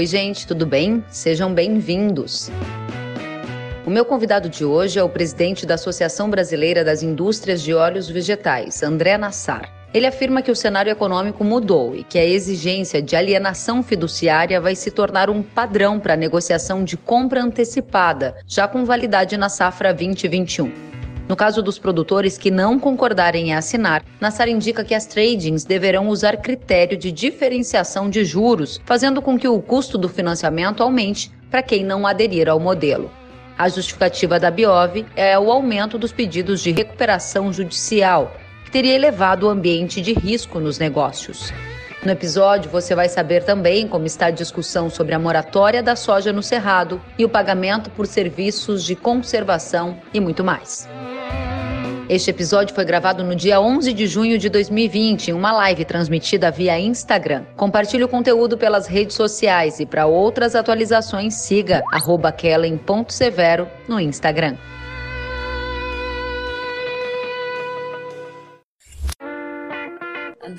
Oi, gente, tudo bem? Sejam bem-vindos. O meu convidado de hoje é o presidente da Associação Brasileira das Indústrias de Óleos Vegetais, André Nassar. Ele afirma que o cenário econômico mudou e que a exigência de alienação fiduciária vai se tornar um padrão para a negociação de compra antecipada, já com validade na safra 2021. No caso dos produtores que não concordarem em assinar, Nassar indica que as tradings deverão usar critério de diferenciação de juros, fazendo com que o custo do financiamento aumente para quem não aderir ao modelo. A justificativa da Biov é o aumento dos pedidos de recuperação judicial, que teria elevado o ambiente de risco nos negócios. No episódio, você vai saber também como está a discussão sobre a moratória da soja no Cerrado e o pagamento por serviços de conservação e muito mais. Este episódio foi gravado no dia 11 de junho de 2020, em uma live transmitida via Instagram. Compartilhe o conteúdo pelas redes sociais e para outras atualizações siga kellen.severo no Instagram.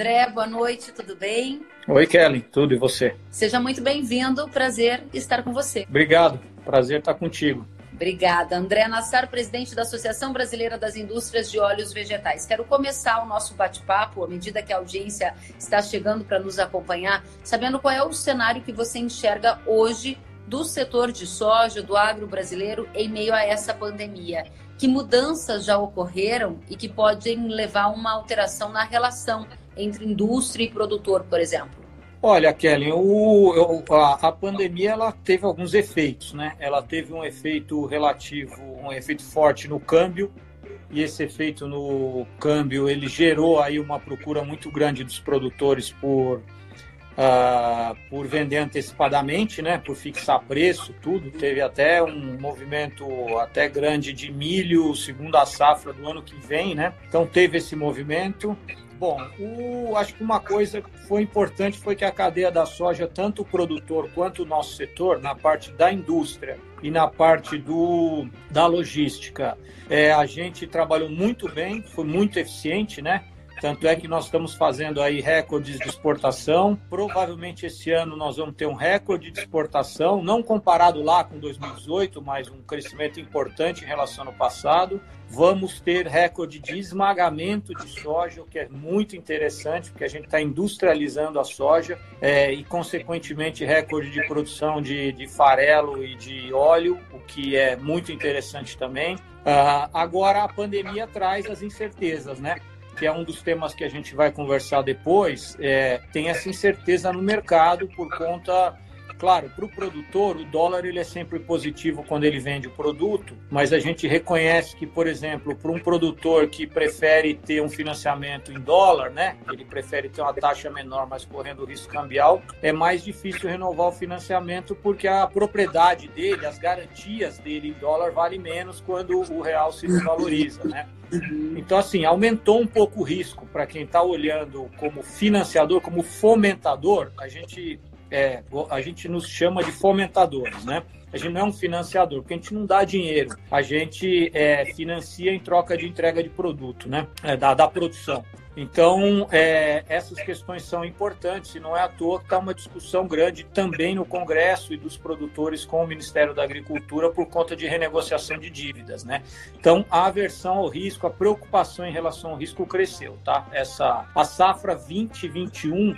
André, boa noite, tudo bem? Oi, Kelly, tudo e você? Seja muito bem-vindo, prazer estar com você. Obrigado, prazer estar contigo. Obrigada. André Nassar, presidente da Associação Brasileira das Indústrias de Óleos Vegetais. Quero começar o nosso bate-papo, à medida que a audiência está chegando para nos acompanhar, sabendo qual é o cenário que você enxerga hoje do setor de soja, do agro brasileiro, em meio a essa pandemia. Que mudanças já ocorreram e que podem levar a uma alteração na relação entre indústria e produtor, por exemplo? Olha, Kelly, o, a, a, pandemia ela teve alguns efeitos, né? Ela teve um efeito relativo, um efeito forte no câmbio, e esse efeito no câmbio ele gerou aí uma procura muito grande dos produtores por uh, por vender antecipadamente, né? Por fixar preço, tudo. Teve até um movimento até grande de milho, segundo a safra do ano que vem, né? Então teve esse movimento. Bom, o, acho que uma coisa que foi importante foi que a cadeia da soja, tanto o produtor quanto o nosso setor, na parte da indústria e na parte do, da logística, é, a gente trabalhou muito bem, foi muito eficiente, né? Tanto é que nós estamos fazendo aí recordes de exportação. Provavelmente esse ano nós vamos ter um recorde de exportação, não comparado lá com 2018, mas um crescimento importante em relação ao passado. Vamos ter recorde de esmagamento de soja, o que é muito interessante, porque a gente está industrializando a soja é, e, consequentemente, recorde de produção de, de farelo e de óleo, o que é muito interessante também. Uh, agora, a pandemia traz as incertezas, né? que é um dos temas que a gente vai conversar depois, é, tem essa incerteza no mercado por conta Claro, para o produtor, o dólar ele é sempre positivo quando ele vende o produto, mas a gente reconhece que, por exemplo, para um produtor que prefere ter um financiamento em dólar, né, ele prefere ter uma taxa menor, mas correndo risco cambial, é mais difícil renovar o financiamento porque a propriedade dele, as garantias dele em dólar vale menos quando o real se desvaloriza, né? Então, assim, aumentou um pouco o risco para quem está olhando como financiador, como fomentador. A gente é, a gente nos chama de fomentadores, né? A gente não é um financiador, porque a gente não dá dinheiro, a gente é, financia em troca de entrega de produto, né? É, da, da produção. Então, é, essas questões são importantes e não é à toa que está uma discussão grande também no Congresso e dos produtores com o Ministério da Agricultura por conta de renegociação de dívidas, né? Então, a aversão ao risco, a preocupação em relação ao risco cresceu, tá? Essa, a safra 2021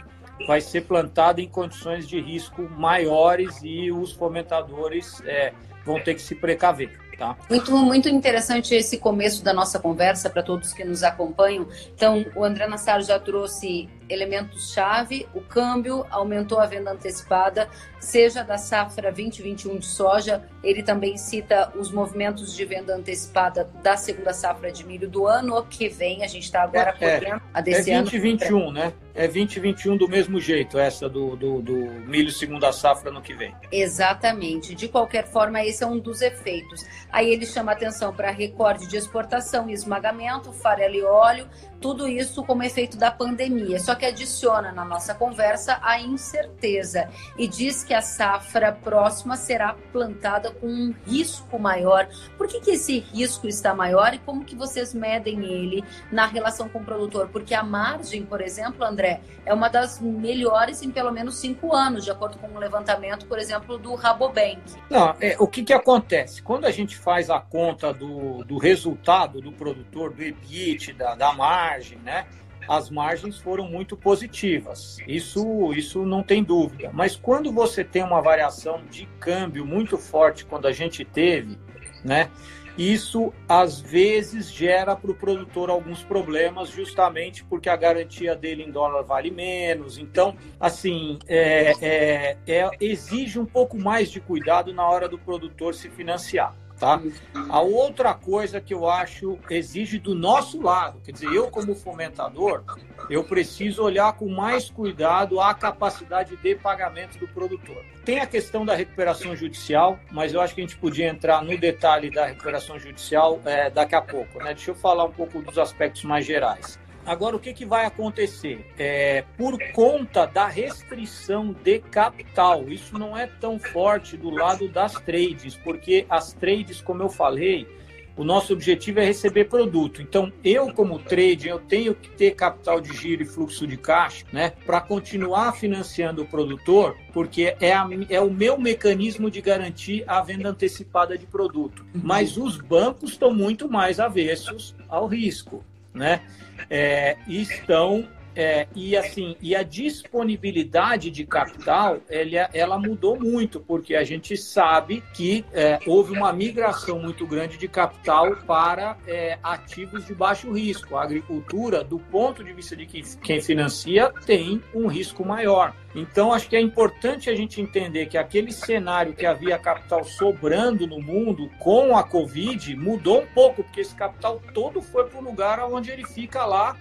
vai ser plantada em condições de risco maiores e os fomentadores é, vão ter que se precaver. Tá. Muito, muito interessante esse começo da nossa conversa para todos que nos acompanham. Então, o André Nassar já trouxe elementos-chave, o câmbio aumentou a venda antecipada, seja da safra 2021 de soja, ele também cita os movimentos de venda antecipada da segunda safra de milho do ano que vem, a gente está agora é, é, a desse é 2021, ano. né? É 2021 do mesmo jeito, essa do, do, do milho segunda safra no que vem. Exatamente. De qualquer forma, esse é um dos efeitos. Aí ele chama atenção para recorde de exportação e esmagamento, farelo e óleo, tudo isso como efeito da pandemia. Só que adiciona na nossa conversa a incerteza e diz que a safra próxima será plantada com um risco maior. Por que, que esse risco está maior e como que vocês medem ele na relação com o produtor? Porque a margem, por exemplo, André, é uma das melhores em pelo menos cinco anos, de acordo com um levantamento, por exemplo, do Rabobank. Não, é, o que, que acontece? Quando a gente faz a conta do, do resultado do produtor, do EBIT, da, da margem, né? as margens foram muito positivas. Isso, isso não tem dúvida. Mas quando você tem uma variação de câmbio muito forte, quando a gente teve, né? Isso às vezes gera para o produtor alguns problemas, justamente porque a garantia dele em dólar vale menos. Então, assim, é, é, é, exige um pouco mais de cuidado na hora do produtor se financiar. Tá? A outra coisa que eu acho exige do nosso lado, quer dizer, eu como fomentador, eu preciso olhar com mais cuidado a capacidade de pagamento do produtor. Tem a questão da recuperação judicial, mas eu acho que a gente podia entrar no detalhe da recuperação judicial é, daqui a pouco. Né? Deixa eu falar um pouco dos aspectos mais gerais. Agora, o que, que vai acontecer? É, por conta da restrição de capital, isso não é tão forte do lado das trades, porque as trades, como eu falei, o nosso objetivo é receber produto. Então, eu como trade, eu tenho que ter capital de giro e fluxo de caixa, né, para continuar financiando o produtor, porque é, a, é o meu mecanismo de garantir a venda antecipada de produto. Mas os bancos estão muito mais avessos ao risco, né? é, estão é, e assim e a disponibilidade de capital ela, ela mudou muito porque a gente sabe que é, houve uma migração muito grande de capital para é, ativos de baixo risco. A agricultura, do ponto de vista de quem, quem financia, tem um risco maior. Então, acho que é importante a gente entender que aquele cenário que havia capital sobrando no mundo com a Covid mudou um pouco, porque esse capital todo foi para o lugar onde ele fica lá,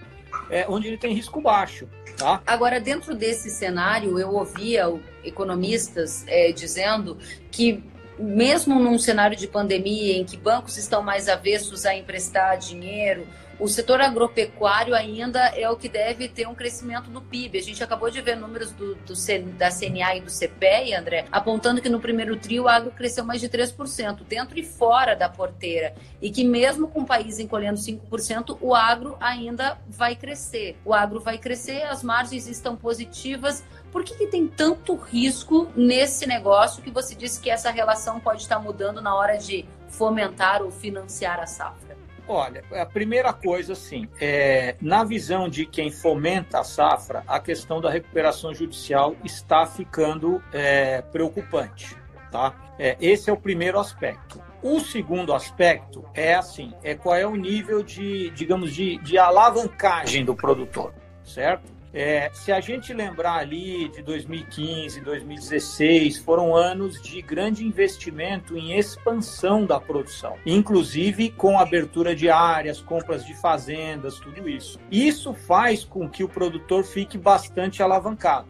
é, onde ele tem risco baixo. Tá? Agora, dentro desse cenário, eu ouvia economistas é, dizendo que mesmo num cenário de pandemia em que bancos estão mais avessos a emprestar dinheiro, o setor agropecuário ainda é o que deve ter um crescimento do PIB. A gente acabou de ver números do, do da CNA e do CPE, André, apontando que no primeiro trio o agro cresceu mais de 3%, dentro e fora da porteira. E que mesmo com o país encolhendo 5%, o agro ainda vai crescer. O agro vai crescer, as margens estão positivas. Por que, que tem tanto risco nesse negócio que você disse que essa relação pode estar mudando na hora de fomentar ou financiar a safra? Olha, a primeira coisa, assim, é, na visão de quem fomenta a safra, a questão da recuperação judicial está ficando é, preocupante, tá? É, esse é o primeiro aspecto. O segundo aspecto é assim, é qual é o nível de, digamos, de, de alavancagem do produtor, certo? É, se a gente lembrar ali de 2015, 2016, foram anos de grande investimento em expansão da produção, inclusive com abertura de áreas, compras de fazendas, tudo isso. Isso faz com que o produtor fique bastante alavancado,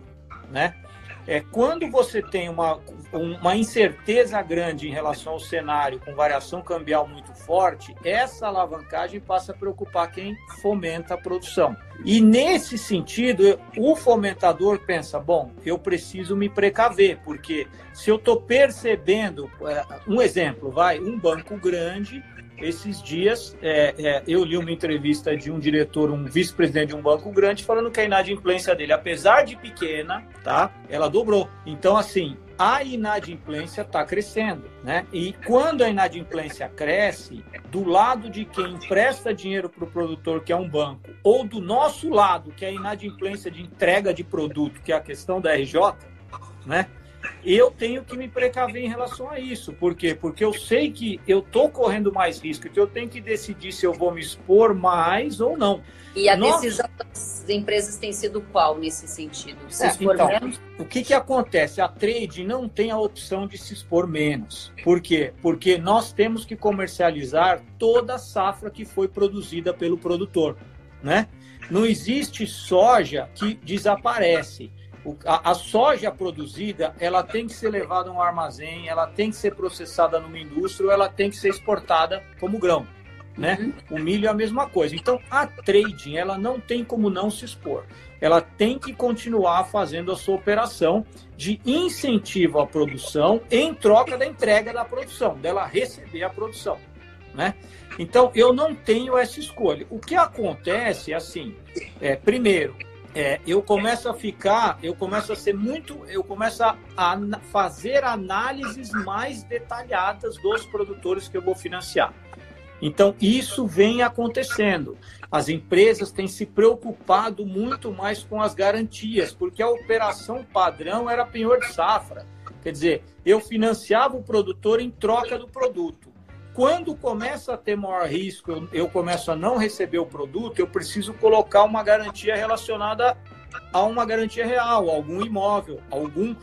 né? É, quando você tem uma, uma incerteza grande em relação ao cenário, com variação cambial muito forte, essa alavancagem passa a preocupar quem fomenta a produção. E nesse sentido, o fomentador pensa: bom, eu preciso me precaver, porque se eu estou percebendo, é, um exemplo, vai, um banco grande esses dias, é, é, eu li uma entrevista de um diretor, um vice-presidente de um banco grande, falando que a inadimplência dele, apesar de pequena, tá, ela dobrou. Então, assim, a inadimplência está crescendo, né? E quando a inadimplência cresce, do lado de quem empresta dinheiro para o produtor, que é um banco, ou do nosso lado, que é a inadimplência de entrega de produto, que é a questão da RJ, né? Eu tenho que me precaver em relação a isso. Por quê? Porque eu sei que eu estou correndo mais risco, que eu tenho que decidir se eu vou me expor mais ou não. E a Nossa... decisão das empresas tem sido qual nesse sentido? Se é, expor então, menos? O que, que acontece? A trade não tem a opção de se expor menos. Por quê? Porque nós temos que comercializar toda a safra que foi produzida pelo produtor. Né? Não existe soja que desaparece a, a, soja produzida ela tem que ser levada a um armazém, ela tem que ser processada numa indústria, ou ela tem que ser exportada como grão, né? Uhum. O milho é a mesma coisa. Então, a trading, ela não tem como não se expor. Ela tem que continuar fazendo a sua operação de incentivo à produção em troca da entrega da produção, dela receber a produção, né? Então, eu não tenho essa escolha. O que acontece é assim, é, primeiro, é, eu começo a ficar, eu começo a ser muito, eu começo a, a fazer análises mais detalhadas dos produtores que eu vou financiar. Então, isso vem acontecendo. As empresas têm se preocupado muito mais com as garantias, porque a operação padrão era penhor de safra. Quer dizer, eu financiava o produtor em troca do produto. Quando começa a ter maior risco, eu, eu começo a não receber o produto, eu preciso colocar uma garantia relacionada a uma garantia real, algum imóvel, algum,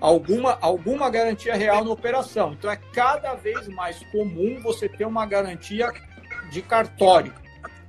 alguma, alguma garantia real na operação. Então é cada vez mais comum você ter uma garantia de cartório,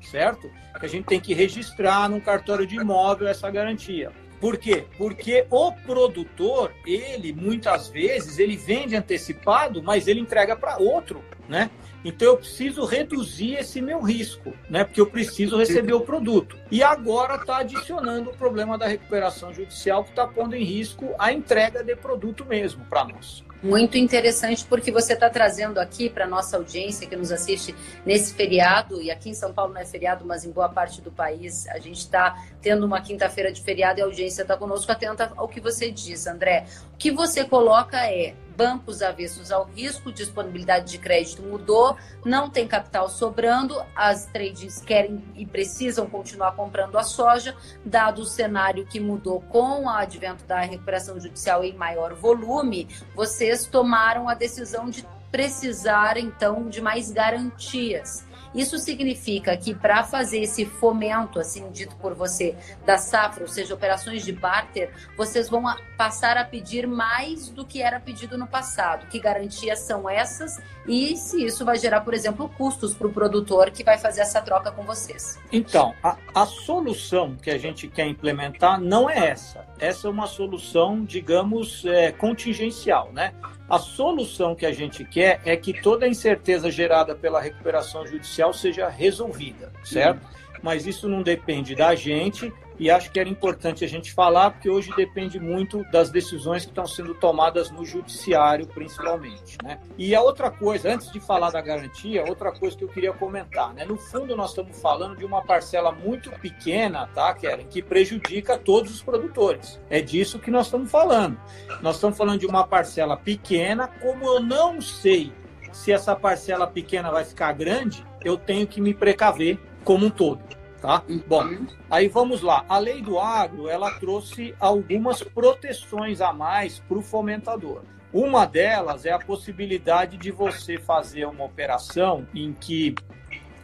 certo? Que a gente tem que registrar num cartório de imóvel essa garantia. Por quê? Porque o produtor, ele muitas vezes ele vende antecipado, mas ele entrega para outro né? Então eu preciso reduzir esse meu risco, né? Porque eu preciso receber o produto. E agora está adicionando o problema da recuperação judicial que está pondo em risco a entrega de produto mesmo para nós. Muito interessante porque você está trazendo aqui para nossa audiência que nos assiste nesse feriado, e aqui em São Paulo não é feriado, mas em boa parte do país a gente está tendo uma quinta-feira de feriado e a audiência está conosco atenta ao que você diz, André. O que você coloca é bancos avessos ao risco, disponibilidade de crédito mudou, não tem capital sobrando, as trades querem e precisam continuar comprando a soja, dado o cenário que mudou com o advento da recuperação judicial em maior volume, vocês tomaram a decisão de precisar então de mais garantias. Isso significa que para fazer esse fomento, assim dito por você, da safra, ou seja, operações de barter, vocês vão passar a pedir mais do que era pedido no passado. Que garantias são essas? E se isso vai gerar, por exemplo, custos para o produtor que vai fazer essa troca com vocês? Então, a, a solução que a gente quer implementar não é essa. Essa é uma solução, digamos, é, contingencial, né? A solução que a gente quer é que toda a incerteza gerada pela recuperação judicial seja resolvida, certo? Mas isso não depende da gente e acho que era importante a gente falar, porque hoje depende muito das decisões que estão sendo tomadas no judiciário, principalmente. Né? E a outra coisa, antes de falar da garantia, outra coisa que eu queria comentar, né? No fundo, nós estamos falando de uma parcela muito pequena, tá, Keren, que prejudica todos os produtores. É disso que nós estamos falando. Nós estamos falando de uma parcela pequena, como eu não sei se essa parcela pequena vai ficar grande, eu tenho que me precaver como um todo. Tá? Bom, aí vamos lá. A lei do agro ela trouxe algumas proteções a mais para o fomentador. Uma delas é a possibilidade de você fazer uma operação em que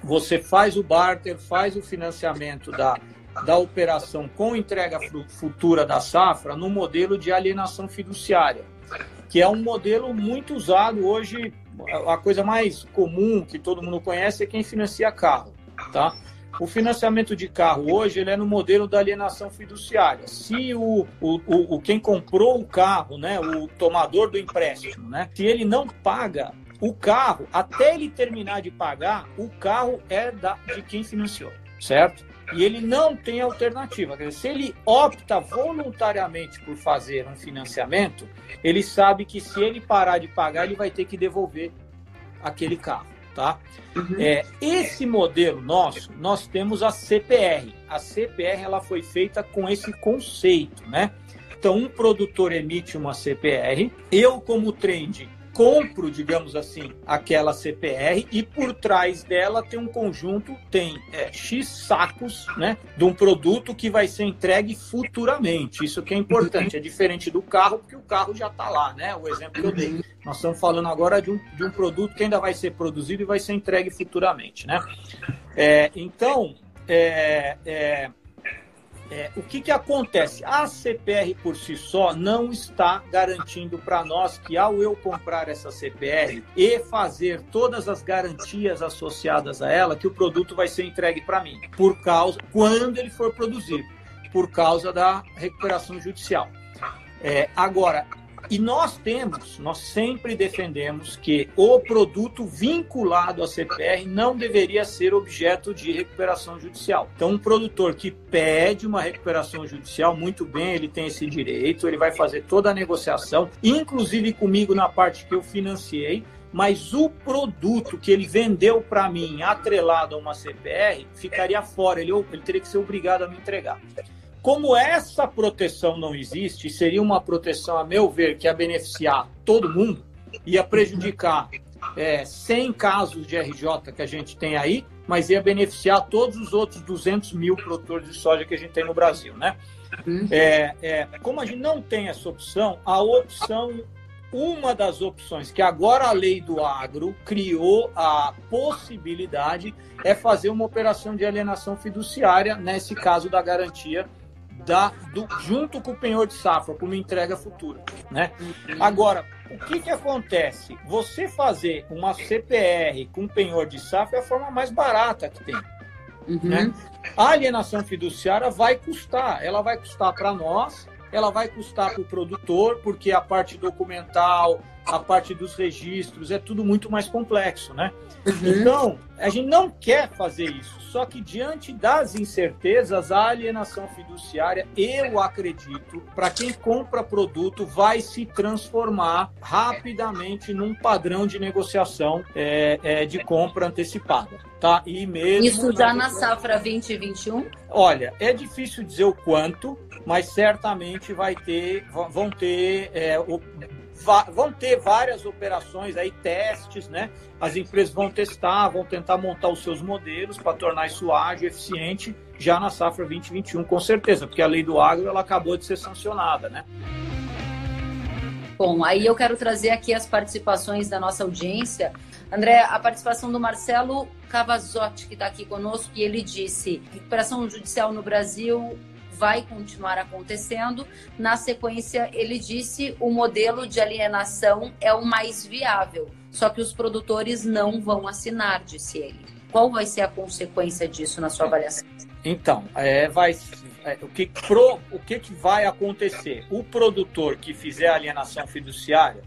você faz o barter, faz o financiamento da, da operação com entrega futura da safra no modelo de alienação fiduciária, que é um modelo muito usado hoje. A coisa mais comum que todo mundo conhece é quem financia carro, tá? O financiamento de carro hoje ele é no modelo da alienação fiduciária. Se o, o, o, quem comprou o carro, né, o tomador do empréstimo, né, se ele não paga o carro, até ele terminar de pagar, o carro é da, de quem financiou, certo? E ele não tem alternativa. Dizer, se ele opta voluntariamente por fazer um financiamento, ele sabe que se ele parar de pagar, ele vai ter que devolver aquele carro tá? Uhum. É, esse modelo nosso, nós temos a CPR. A CPR ela foi feita com esse conceito, né? Então, um produtor emite uma CPR, eu como trend compro, digamos assim, aquela CPR e por trás dela tem um conjunto, tem é, X sacos né, de um produto que vai ser entregue futuramente. Isso que é importante, é diferente do carro, porque o carro já está lá, né? O exemplo que eu dei. Nós estamos falando agora de um, de um produto que ainda vai ser produzido e vai ser entregue futuramente, né? É, então, é, é é, o que, que acontece? A CPR por si só não está garantindo para nós que ao eu comprar essa CPR e fazer todas as garantias associadas a ela, que o produto vai ser entregue para mim, por causa quando ele for produzido, por causa da recuperação judicial. É, agora, E nós temos, nós sempre defendemos que o produto vinculado à CPR não deveria ser objeto de recuperação judicial. Então, um produtor que pede uma recuperação judicial, muito bem, ele tem esse direito, ele vai fazer toda a negociação, inclusive comigo na parte que eu financiei, mas o produto que ele vendeu para mim atrelado a uma CPR ficaria fora, ele, ele teria que ser obrigado a me entregar. Como essa proteção não existe, seria uma proteção, a meu ver, que ia beneficiar todo mundo, ia prejudicar é, 100 casos de RJ que a gente tem aí, mas ia beneficiar todos os outros 200 mil produtores de soja que a gente tem no Brasil, né? Uhum. É, é, como a gente não tem essa opção, a opção, uma das opções que agora a lei do agro criou a possibilidade é fazer uma operação de alienação fiduciária, nesse caso da garantia da, do, junto com o penhor de safra, como entrega futura. Né? Agora, o que, que acontece? Você fazer uma CPR com penhor de safra é a forma mais barata que tem. Uhum. Né? A alienação fiduciária vai custar, ela vai custar para nós, ela vai custar para o produtor, porque a parte documental, a parte dos registros, é tudo muito mais complexo, né? Uhum. Então, a gente não quer fazer isso. Só que diante das incertezas, a alienação fiduciária, eu acredito, para quem compra produto, vai se transformar rapidamente num padrão de negociação é, é, de compra antecipada. Tá? E mesmo Isso já na safra 2021? Olha, é difícil dizer o quanto, mas certamente vai ter, vão ter é, vão ter várias operações aí, testes, né? As empresas vão testar, vão tentar montar os seus modelos para tornar isso ágil, eficiente, já na safra 2021, com certeza, porque a lei do agro ela acabou de ser sancionada, né? Bom, aí eu quero trazer aqui as participações da nossa audiência. André, a participação do Marcelo Cavazotti, que está aqui conosco, e ele disse: recuperação judicial no Brasil vai continuar acontecendo. Na sequência, ele disse o modelo de alienação é o mais viável, só que os produtores não vão assinar, disse ele. Qual vai ser a consequência disso na sua avaliação? Então, é, vai, é, o, que, pro, o que, que vai acontecer? O produtor que fizer alienação fiduciária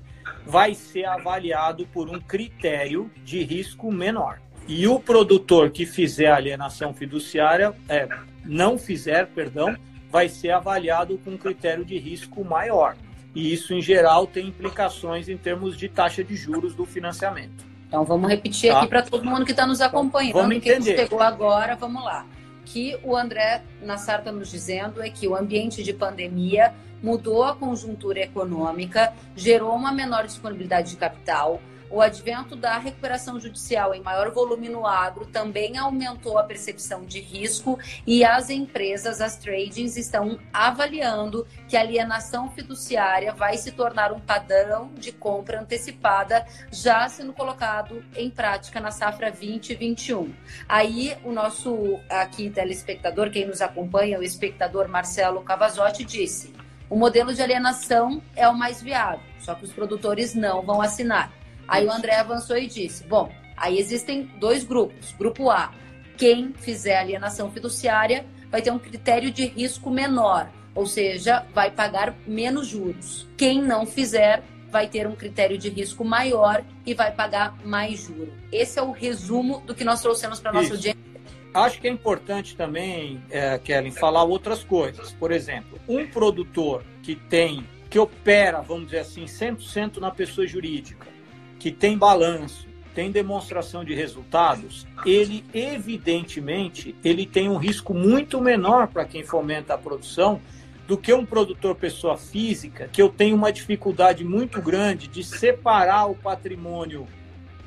vai ser avaliado por um critério de risco menor. E o produtor que fizer alienação fiduciária, é, não fizer, perdão, vai ser avaliado com um critério de risco maior. E isso, em geral, tem implicações em termos de taxa de juros do financiamento. Então, vamos repetir tá? aqui para todo mundo que está nos acompanhando. Vamos entender. Que chegou agora, vamos lá. Que o André Nassar está nos dizendo é que o ambiente de pandemia mudou a conjuntura econômica, gerou uma menor disponibilidade de capital, o advento da recuperação judicial em maior volume no agro também aumentou a percepção de risco e as empresas, as tradings, estão avaliando que a alienação fiduciária vai se tornar um padrão de compra antecipada, já sendo colocado em prática na safra 2021. Aí o nosso aqui telespectador, quem nos acompanha, o espectador Marcelo Cavazotti, disse: o modelo de alienação é o mais viável, só que os produtores não vão assinar. Aí o André avançou e disse: bom, aí existem dois grupos. Grupo A, quem fizer alienação fiduciária vai ter um critério de risco menor, ou seja, vai pagar menos juros. Quem não fizer vai ter um critério de risco maior e vai pagar mais juros. Esse é o resumo do que nós trouxemos para a nossa audiência. Acho que é importante também, é, Kellen, falar outras coisas. Por exemplo, um produtor que tem, que opera, vamos dizer assim, 100% na pessoa jurídica, que tem balanço, tem demonstração de resultados, ele evidentemente ele tem um risco muito menor para quem fomenta a produção do que um produtor pessoa física, que eu tenho uma dificuldade muito grande de separar o patrimônio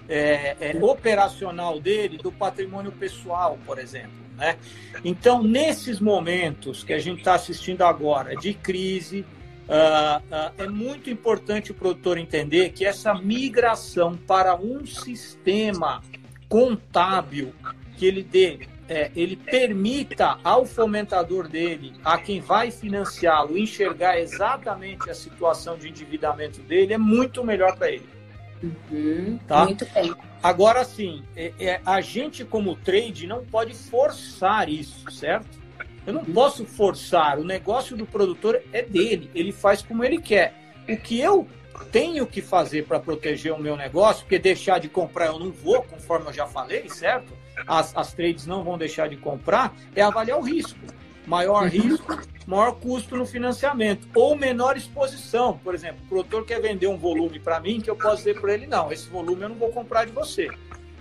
é, é, operacional dele do patrimônio pessoal, por exemplo. Né? Então, nesses momentos que a gente está assistindo agora de crise, é muito importante o produtor entender que essa migração para um sistema contábil que ele dê, é, ele permita ao fomentador dele, a quem vai financiá-lo, enxergar exatamente a situação de endividamento dele, é muito melhor para ele. Uhum, tá? Muito bem. Agora sim, é, é, a gente como trade não pode forçar isso, certo? Eu não posso forçar, o negócio do produtor é dele, ele faz como ele quer. o que eu tenho que fazer para proteger o meu negócio, porque deixar de comprar eu não vou, conforme eu já falei, certo? As, as trades não vão deixar de comprar, é avaliar o risco. Maior uhum. risco, maior custo no financiamento. Ou menor exposição. Por exemplo, o produtor quer vender um volume para mim que eu posso dizer para ele: não, esse volume eu não vou comprar de você.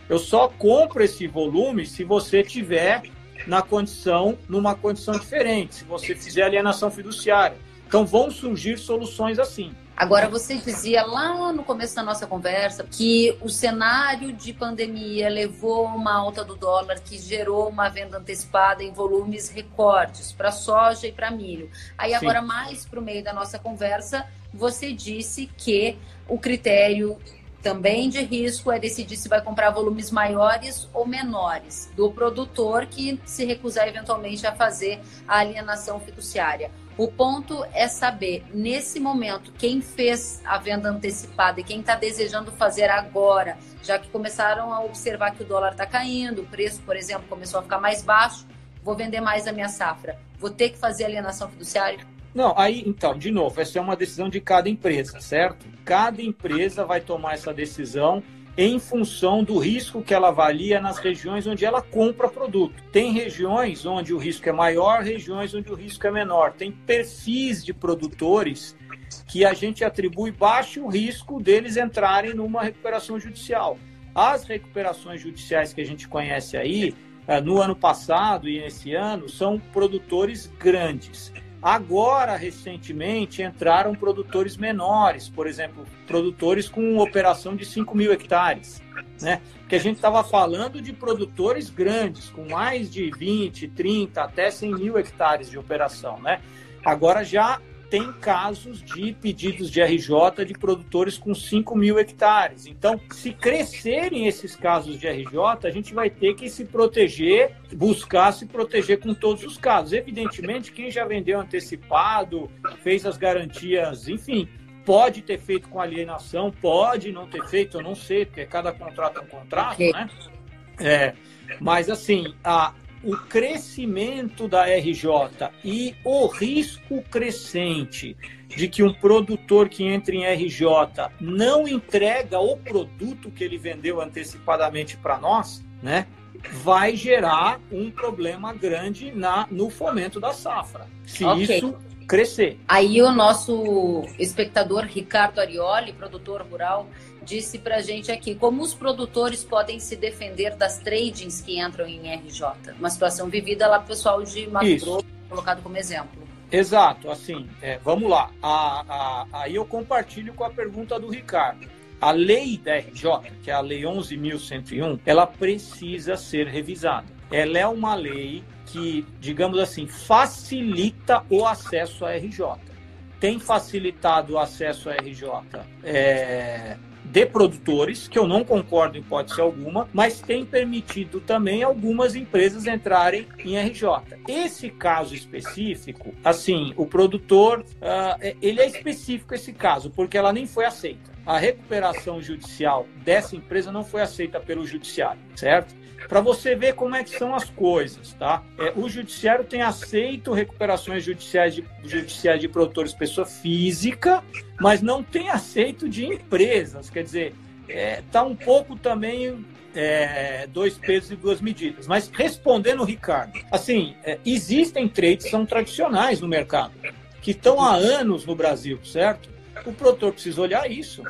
Eu só compro esse volume se você tiver na condição, numa condição diferente, se você fizer alienação fiduciária. Então vão surgir soluções assim. Agora, você dizia lá no começo da nossa conversa que o cenário de pandemia levou a uma alta do dólar que gerou uma venda antecipada em volumes recordes para soja e para milho. Aí, agora, Sim. mais para o meio da nossa conversa, você disse que o critério também de risco é decidir se vai comprar volumes maiores ou menores do produtor que se recusar eventualmente a fazer a alienação fiduciária. O ponto é saber, nesse momento, quem fez a venda antecipada e quem está desejando fazer agora, já que começaram a observar que o dólar está caindo, o preço, por exemplo, começou a ficar mais baixo, vou vender mais a minha safra. Vou ter que fazer alienação fiduciária? Não, aí, então, de novo, essa é uma decisão de cada empresa, certo? Cada empresa vai tomar essa decisão em função do risco que ela avalia nas regiões onde ela compra produto. Tem regiões onde o risco é maior, regiões onde o risco é menor. Tem perfis de produtores que a gente atribui baixo risco deles entrarem numa recuperação judicial. As recuperações judiciais que a gente conhece aí, eh, no ano passado e nesse ano, são produtores grandes. Agora, recentemente, entraram produtores menores, por exemplo, produtores com operação de 5 mil hectares, né? Que a gente estava falando de produtores grandes, com mais de 20, 30, até 100 mil hectares de operação, né? Agora já tem casos de pedidos de RJ de produtores com 5 mil hectares. Então, se crescerem esses casos de RJ, a gente vai ter que se proteger, buscar se proteger com todos os casos. Evidentemente, quem já vendeu antecipado, fez as garantias, enfim, pode ter feito com alienação, pode não ter feito, eu não sei, porque cada contrato é um contrato, né? É, mas assim, a, o crescimento da RJ e o risco crescente de que um produtor que entra em RJ não entrega o produto que ele vendeu antecipadamente para nós, né? Vai gerar um problema grande na, no fomento da safra. Se okay. isso crescer. Aí o nosso espectador Ricardo Arioli, produtor rural, disse para gente aqui como os produtores podem se defender das tradings que entram em RJ. Uma situação vivida lá pessoal de Mato Grosso, colocado como exemplo. Exato, assim, é, vamos lá. A, a, aí eu compartilho com a pergunta do Ricardo. A lei da RJ, que é a Lei 11.101, ela precisa ser revisada. Ela é uma lei que, digamos assim, facilita o acesso à RJ. Tem facilitado o acesso à RJ é, de produtores, que eu não concordo em hipótese alguma, mas tem permitido também algumas empresas entrarem em RJ. Esse caso específico, assim, o produtor, uh, ele é específico esse caso, porque ela nem foi aceita. A recuperação judicial dessa empresa não foi aceita pelo judiciário, certo? Para você ver como é que são as coisas, tá? É, o judiciário tem aceito recuperações judiciais de, judiciais de produtores pessoa física, mas não tem aceito de empresas. Quer dizer, é, tá um pouco também é, dois pesos e duas medidas. Mas respondendo Ricardo, assim, é, existem trades que são tradicionais no mercado, que estão há anos no Brasil, certo? O produtor precisa olhar isso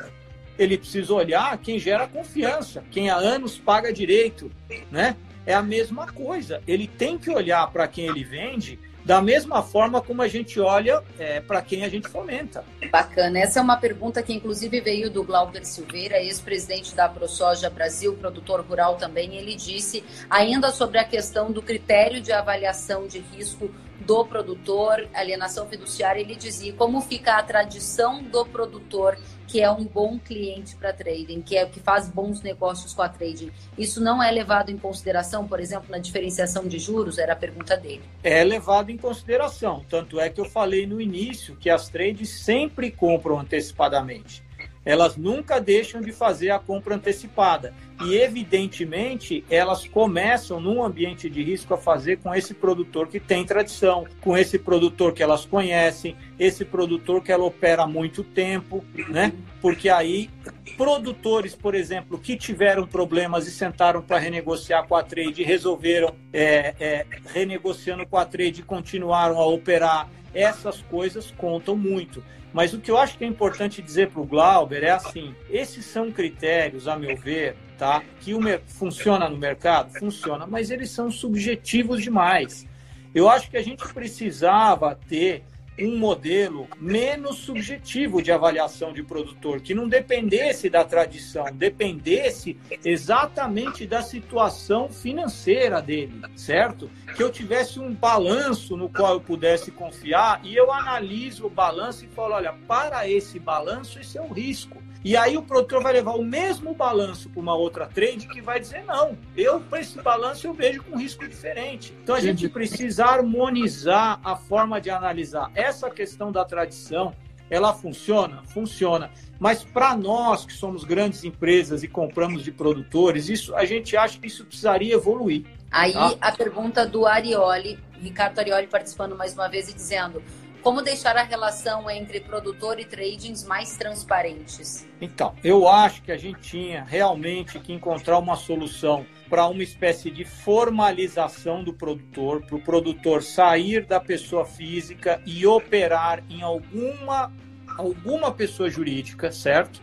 ele precisa olhar quem gera confiança, quem há anos paga direito, né? É a mesma coisa. Ele tem que olhar para quem ele vende da mesma forma como a gente olha é, para quem a gente fomenta. Bacana. Essa é uma pergunta que, inclusive, veio do Glauber Silveira, ex-presidente da ProSoja Brasil, produtor rural também. Ele disse ainda sobre a questão do critério de avaliação de risco do produtor, alienação fiduciária, ele dizia como fica a tradição do produtor que é um bom cliente para trading, que é o que faz bons negócios com a trading. Isso não é levado em consideração, por exemplo, na diferenciação de juros? Era a pergunta dele. É levado em consideração. Tanto é que eu falei no início que as trades sempre compram antecipadamente. Elas nunca deixam de fazer a compra antecipada. E, evidentemente, elas começam, num ambiente de risco, a fazer com esse produtor que tem tradição, com esse produtor que elas conhecem, esse produtor que ela opera há muito tempo, né? Porque aí, produtores, por exemplo, que tiveram problemas e sentaram para renegociar com a trade resolveram é, é, renegociando com a trade continuaram a operar, essas coisas contam muito. Mas o que eu acho que é importante dizer para o Glauber é assim: esses são critérios, a meu ver, tá? Que o funciona no mercado, funciona, mas eles são subjetivos demais. Eu acho que a gente precisava ter um modelo menos subjetivo de avaliação de produtor, que não dependesse da tradição, dependesse exatamente da situação financeira dele, certo? Que eu tivesse um balanço no qual eu pudesse confiar e eu analiso o balanço e falo, olha, para esse balanço, esse é o risco. E aí o produtor vai levar o mesmo balanço para uma outra trade que vai dizer não, eu para esse balanço eu vejo com risco diferente. Então a gente precisa harmonizar a forma de analisar essa questão da tradição. Ela funciona? Funciona. Mas para nós que somos grandes empresas e compramos de produtores, isso a gente acha que isso precisaria evoluir. Aí tá? a pergunta do Arioli, Ricardo Arioli participando mais uma vez e dizendo: como deixar a relação entre produtor e tradings mais transparentes? Então, eu acho que a gente tinha realmente que encontrar uma solução para uma espécie de formalização do produtor, para o produtor sair da pessoa física e operar em alguma, alguma pessoa jurídica, certo?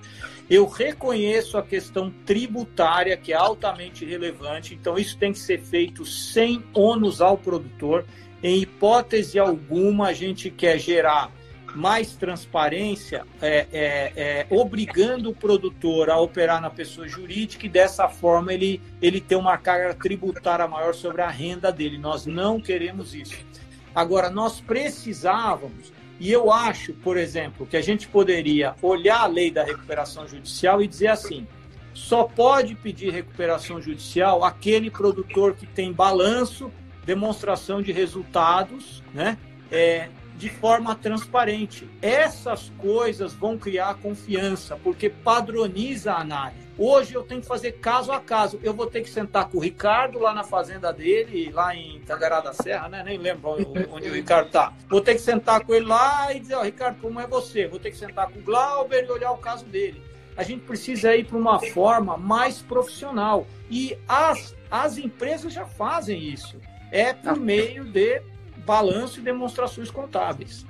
Eu reconheço a questão tributária, que é altamente relevante, então isso tem que ser feito sem ônus ao produtor. Em hipótese alguma, a gente quer gerar mais transparência, é, é, é, obrigando o produtor a operar na pessoa jurídica e dessa forma ele, ele ter uma carga tributária maior sobre a renda dele. Nós não queremos isso. Agora, nós precisávamos, e eu acho, por exemplo, que a gente poderia olhar a lei da recuperação judicial e dizer assim: só pode pedir recuperação judicial aquele produtor que tem balanço demonstração de resultados, né? É, de forma transparente. Essas coisas vão criar confiança, porque padroniza a análise. Hoje eu tenho que fazer caso a caso. Eu vou ter que sentar com o Ricardo lá na fazenda dele, lá em Tangará da Serra, né? Nem lembro onde o Ricardo tá. Vou ter que sentar com ele lá e dizer, ó, oh, Ricardo, como é você? Vou ter que sentar com o Glauber e olhar o caso dele. A gente precisa ir para uma forma mais profissional. E as, as empresas já fazem isso é por meio de balanço e demonstrações contábeis.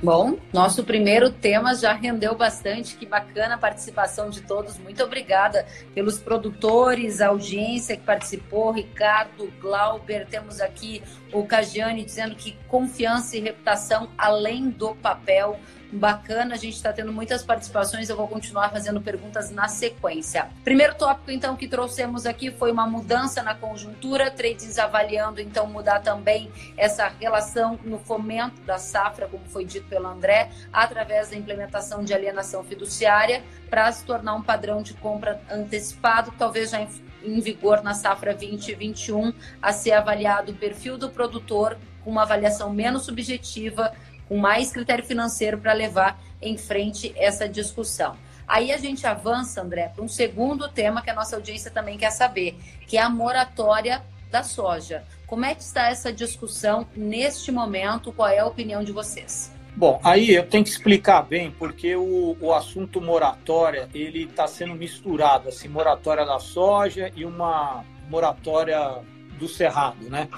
Bom, nosso primeiro tema já rendeu bastante, que bacana a participação de todos. Muito obrigada pelos produtores, audiência que participou, Ricardo, Glauber, temos aqui o Cagiane dizendo que confiança e reputação além do papel bacana, a gente está tendo muitas participações, eu vou continuar fazendo perguntas na sequência. Primeiro tópico, então, que trouxemos aqui foi uma mudança na conjuntura, trades avaliando, então, mudar também essa relação no fomento da safra, como foi dito pelo André, através da implementação de alienação fiduciária, para se tornar um padrão de compra antecipado, talvez já em, em vigor na safra 2021, a ser avaliado o perfil do produtor com uma avaliação menos subjetiva, com mais critério financeiro para levar em frente essa discussão. Aí a gente avança, André, para um segundo tema que a nossa audiência também quer saber, que é a moratória da soja. Como é que está essa discussão neste momento? Qual é a opinião de vocês? Bom, aí eu tenho que explicar bem, porque o, o assunto moratória, ele está sendo misturado, assim, moratória da soja e uma moratória do cerrado, né?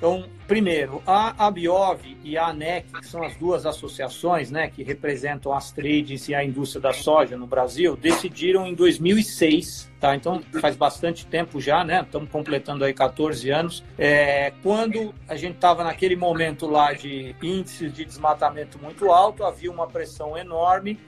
Então, primeiro, a Abiov e a ANEC, que são as duas associações né, que representam as trades e a indústria da soja no Brasil, decidiram em 2006, tá? então faz bastante tempo já, né? estamos completando aí 14 anos, é, quando a gente estava naquele momento lá de índices de desmatamento muito alto, havia uma pressão enorme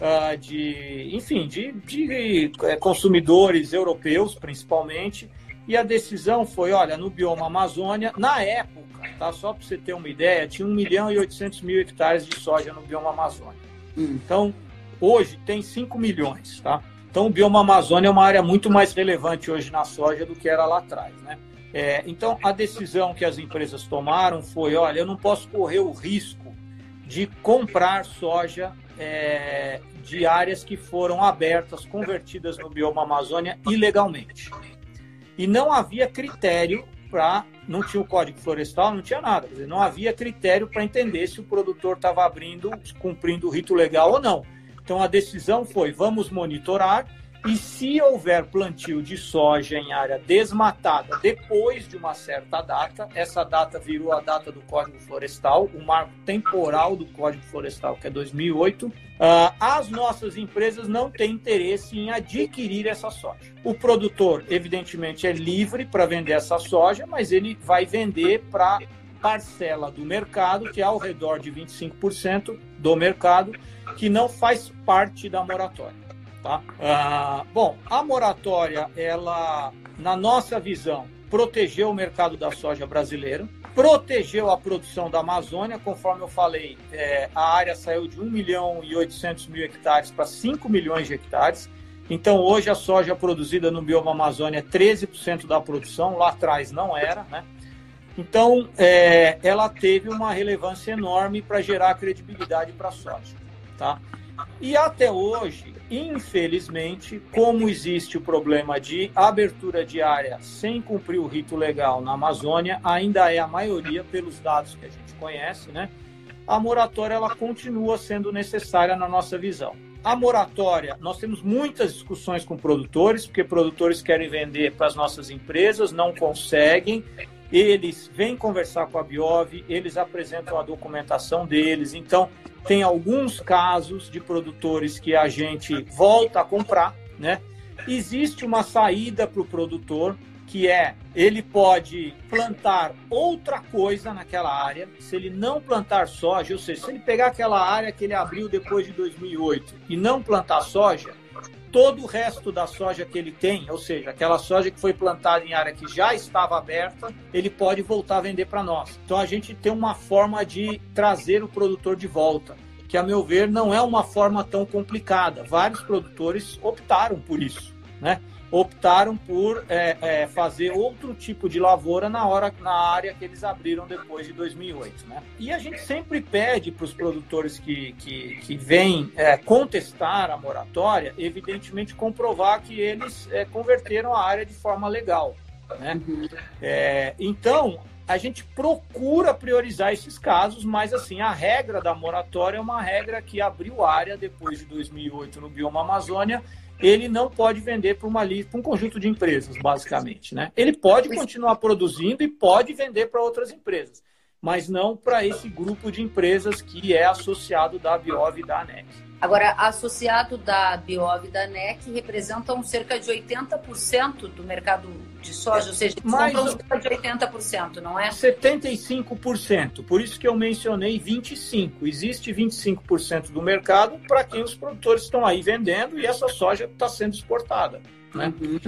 Uh, de, enfim, de, de, é, consumidores europeus, principalmente, e a decisão foi, olha, no bioma Amazônia, na época, tá? Só para você ter uma ideia, tinha 1 milhão e 800 mil hectares de soja no bioma Amazônia. Hum. Então, hoje tem 5 milhões, tá? Então, o bioma Amazônia é uma área muito mais relevante hoje na soja do que era lá atrás, né? É, então, a decisão que as empresas tomaram foi, olha, eu não posso correr o risco de comprar soja é, de áreas que foram abertas, convertidas no bioma Amazônia ilegalmente. E não havia critério para. Não tinha o código florestal, não tinha nada. Dizer, não havia critério para entender se o produtor estava abrindo, cumprindo o rito legal ou não. Então a decisão foi: vamos monitorar e se houver plantio de soja em área desmatada depois de uma certa data, essa data virou a data do Código Florestal, o marco temporal do Código Florestal, que é 2008, uh, ah, as nossas empresas não têm interesse em adquirir essa soja. O produtor, evidentemente, é livre para vender essa soja, mas ele vai vender para parcela do mercado, que é ao redor de 25% do mercado, que não faz parte da moratória. Tá? Ah, bom, a moratória, ela, na nossa visão, protegeu o mercado da soja brasileira, protegeu a produção da Amazônia, conforme eu falei, é, a área saiu de 1 milhão e 800 mil hectares para 5 milhões de hectares. Então, hoje a soja produzida no bioma Amazônia é 13% da produção, lá atrás não era, né? Então, é, ela teve uma relevância enorme para gerar credibilidade para a soja, tá? E até hoje, infelizmente, como existe o problema de abertura de área sem cumprir o rito legal na Amazônia, ainda é a maioria pelos dados que a gente conhece, né? A moratória ela continua sendo necessária na nossa visão. A moratória, nós temos muitas discussões com produtores, porque produtores querem vender para as nossas empresas, não conseguem. Eles vêm conversar com a Biov, eles apresentam a documentação deles. Então, tem alguns casos de produtores que a gente volta a comprar, né? Existe uma saída para o produtor que é ele pode plantar outra coisa naquela área. Se ele não plantar soja, ou seja, se ele pegar aquela área que ele abriu depois de 2008 e não plantar soja, todo o resto da soja que ele tem, ou seja, aquela soja que foi plantada em área que já estava aberta, ele pode voltar a vender para nós. Então a gente tem uma forma de trazer o produtor de volta, que a meu ver não é uma forma tão complicada. Vários produtores optaram por isso, né? Optaram por é, é, fazer outro tipo de lavoura na hora na área que eles abriram depois de 2008, né? E a gente sempre pede para os produtores que, que, que vêm é, contestar a moratória, evidentemente comprovar que eles é, converteram a área de forma legal, né? É, então a gente procura priorizar esses casos, mas assim, a regra da moratória é uma regra que abriu área depois de 2008 no bioma Amazônia ele não pode vender para uma lista, para um conjunto de empresas, basicamente. Né? Ele pode continuar produzindo e pode vender para outras empresas, mas não para esse grupo de empresas que é associado da Biov e da ANEC. Agora, associado da Biov e da ANEC representam cerca de 80% do mercado de soja, ou seja, Mais cerca de 80%, não é? 75%. Por isso que eu mencionei 25%. Existe 25% do mercado para quem os produtores estão aí vendendo e essa soja está sendo exportada. Né? Uhum.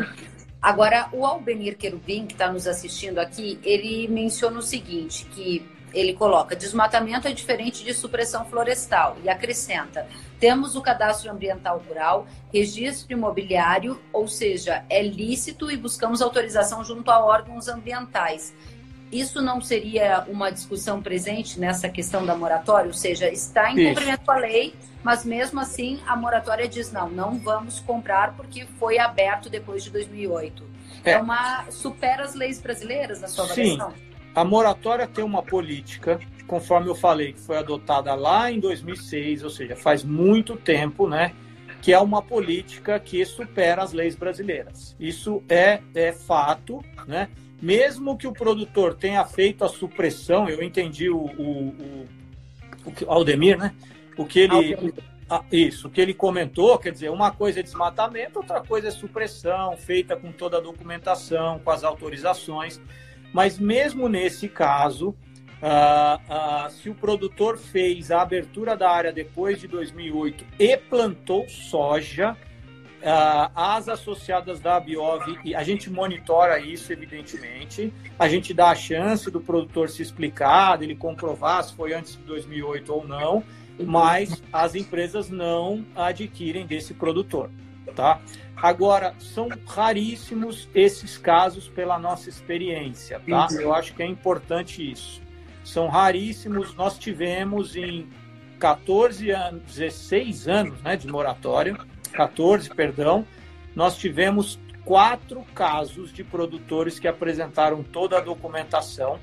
Agora, o Albenir Querubim, que está nos assistindo aqui, ele menciona o seguinte, que ele coloca: desmatamento é diferente de supressão florestal e acrescenta: temos o cadastro ambiental rural, registro imobiliário, ou seja, é lícito e buscamos autorização junto a órgãos ambientais. Isso não seria uma discussão presente nessa questão da moratória? Ou seja, está em cumprimento com a lei, mas mesmo assim a moratória diz não, não vamos comprar porque foi aberto depois de 2008. É, é uma supera as leis brasileiras na sua avaliação? Sim. A moratória tem uma política, conforme eu falei, que foi adotada lá em 2006, ou seja, faz muito tempo, né? Que é uma política que supera as leis brasileiras. Isso é, é fato, né? Mesmo que o produtor tenha feito a supressão, eu entendi o, o, o, o Aldemir, né? O que ele. Ah, isso, o que ele comentou, quer dizer, uma coisa é desmatamento, outra coisa é supressão, feita com toda a documentação, com as autorizações. Mas mesmo nesse caso, uh, uh, se o produtor fez a abertura da área depois de 2008 e plantou soja, uh, as associadas da Biov, a gente monitora isso, evidentemente, a gente dá a chance do produtor se explicar, dele comprovar se foi antes de 2008 ou não, mas as empresas não adquirem desse produtor tá? Agora, são raríssimos esses casos pela nossa experiência, tá? Uhum. Eu acho que é importante isso. São raríssimos. Nós tivemos em 14 anos, 16 anos né, de moratória, 14, perdão, nós tivemos quatro casos de produtores que apresentaram toda a documentação,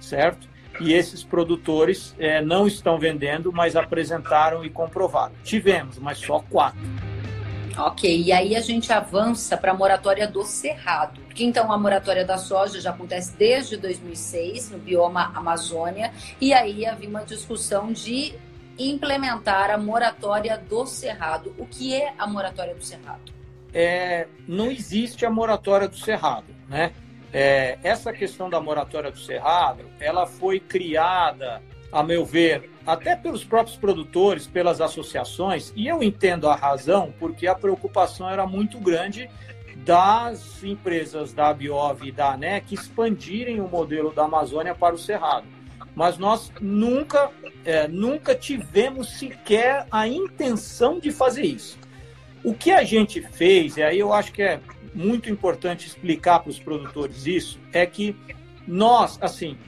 certo? E esses produtores é, não estão vendendo, mas apresentaram e comprovaram. Tivemos, mas só quatro. Ok, e aí a gente avança para a moratória do Cerrado. Porque então a moratória da soja já acontece desde 2006 no bioma Amazônia, e aí havia uma discussão de implementar a moratória do Cerrado. O que é a moratória do Cerrado? É, não existe a moratória do Cerrado, né? É, essa questão da moratória do Cerrado, ela foi criada, a meu ver, até pelos próprios produtores, pelas associações, e eu entendo a razão, porque a preocupação era muito grande das empresas da Biov e da ANEC expandirem o modelo da Amazônia para o Cerrado. Mas nós nunca, é, nunca tivemos sequer a intenção de fazer isso. O que a gente fez, e aí eu acho que é muito importante explicar para os produtores isso, é que nós, assim,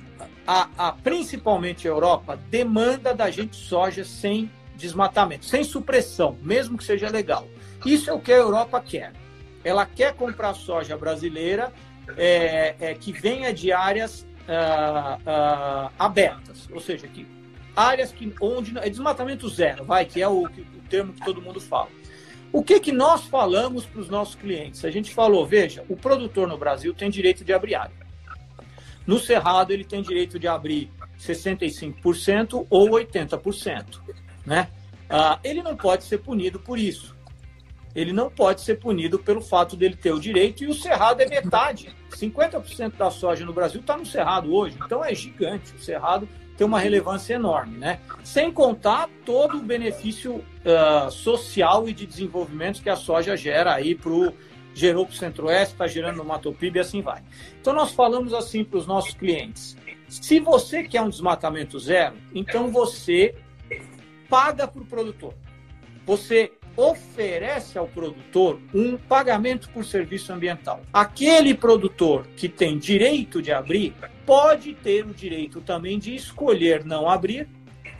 a, a, principalmente a Europa, demanda da gente soja sem desmatamento, sem supressão, mesmo que seja legal. Isso é o que a Europa quer. Ela quer comprar soja brasileira é, é, que venha de áreas ah, ah, abertas, ou seja, que áreas que onde é desmatamento zero, vai, que é o, o termo que todo mundo fala. O que, que nós falamos para os nossos clientes? A gente falou, veja, o produtor no Brasil tem direito de abrir área. No Cerrado, ele tem direito de abrir 65% ou 80%. Né? Ah, ele não pode ser punido por isso. Ele não pode ser punido pelo fato dele ter o direito, e o Cerrado é metade. 50% da soja no Brasil está no Cerrado hoje, então é gigante. O Cerrado tem uma relevância enorme, né? Sem contar todo o benefício uh, social e de desenvolvimento que a soja gera aí para o gerou para o Centro-Oeste, está gerando no Mato Piba e assim vai. Então nós falamos assim para os nossos clientes: se você quer um desmatamento zero, então você paga para o produtor. Você oferece ao produtor um pagamento por serviço ambiental. Aquele produtor que tem direito de abrir pode ter o direito também de escolher não abrir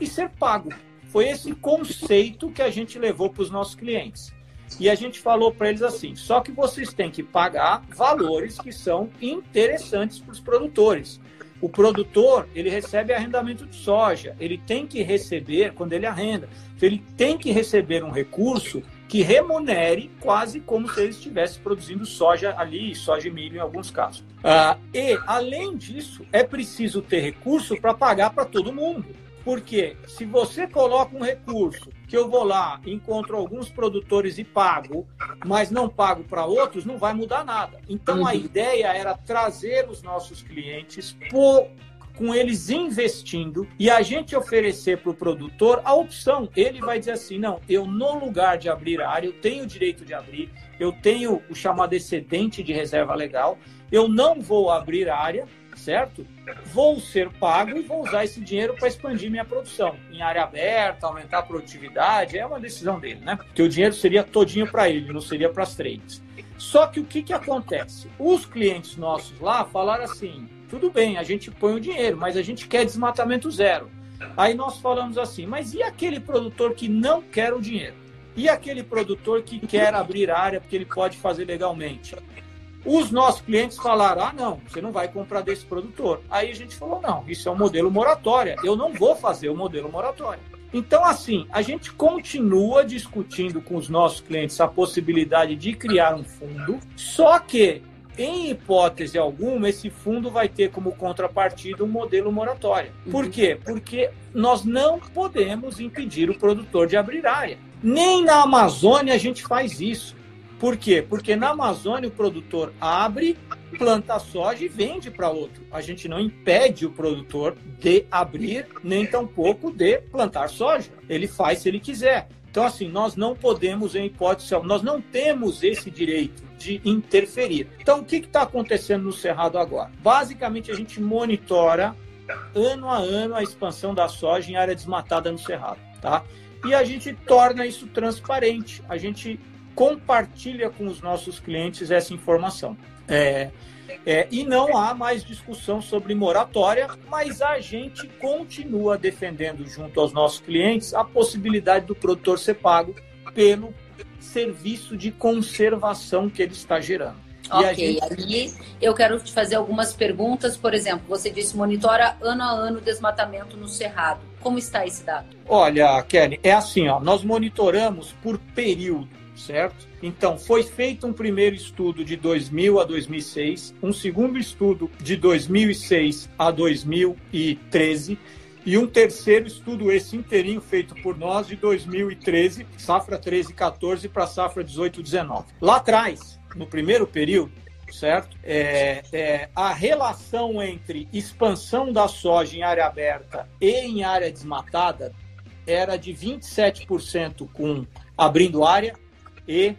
e ser pago. Foi esse conceito que a gente levou para os nossos clientes. E a gente falou para eles assim: só que vocês têm que pagar valores que são interessantes para os produtores. O produtor, ele recebe arrendamento de soja, ele tem que receber, quando ele arrenda, ele tem que receber um recurso que remunere quase como se ele estivesse produzindo soja ali, soja e milho em alguns casos. Ah, e, além disso, é preciso ter recurso para pagar para todo mundo. Porque se você coloca um recurso que eu vou lá, encontro alguns produtores e pago, mas não pago para outros, não vai mudar nada. Então a uhum. ideia era trazer os nossos clientes por, com eles investindo e a gente oferecer para o produtor a opção. Ele vai dizer assim: não, eu no lugar de abrir área, eu tenho o direito de abrir, eu tenho o chamado excedente de reserva legal, eu não vou abrir área, certo? Vou ser pago e vou usar esse dinheiro para expandir minha produção em área aberta, aumentar a produtividade, é uma decisão dele, né? Porque o dinheiro seria todinho para ele, não seria para as trades. Só que o que, que acontece? Os clientes nossos lá falaram assim: tudo bem, a gente põe o dinheiro, mas a gente quer desmatamento zero. Aí nós falamos assim: mas e aquele produtor que não quer o dinheiro? E aquele produtor que quer abrir área porque ele pode fazer legalmente? Os nossos clientes falaram: ah, não, você não vai comprar desse produtor. Aí a gente falou: não, isso é um modelo moratória. Eu não vou fazer o modelo moratória. Então, assim, a gente continua discutindo com os nossos clientes a possibilidade de criar um fundo, só que, em hipótese alguma, esse fundo vai ter como contrapartida um modelo moratória. Por quê? Porque nós não podemos impedir o produtor de abrir área. Nem na Amazônia a gente faz isso. Por quê? Porque na Amazônia o produtor abre, planta soja e vende para outro. A gente não impede o produtor de abrir, nem tampouco de plantar soja. Ele faz se ele quiser. Então, assim, nós não podemos, em hipótese, nós não temos esse direito de interferir. Então, o que está acontecendo no Cerrado agora? Basicamente, a gente monitora ano a ano a expansão da soja em área desmatada no Cerrado, tá? E a gente torna isso transparente. A gente compartilha com os nossos clientes essa informação. É, é, e não há mais discussão sobre moratória, mas a gente continua defendendo junto aos nossos clientes a possibilidade do produtor ser pago pelo serviço de conservação que ele está gerando. Ok, gente... aí eu quero te fazer algumas perguntas. Por exemplo, você disse monitora ano a ano o desmatamento no Cerrado. Como está esse dado? Olha, Kelly, é assim, ó, nós monitoramos por período, certo? Então, foi feito um primeiro estudo de 2000 a 2006, um segundo estudo de 2006 a 2013 e um terceiro estudo esse inteirinho feito por nós de 2013, safra 13 14 para safra 18 19. Lá atrás, no primeiro período, certo? É, é, a relação entre expansão da soja em área aberta e em área desmatada era de 27% com abrindo área e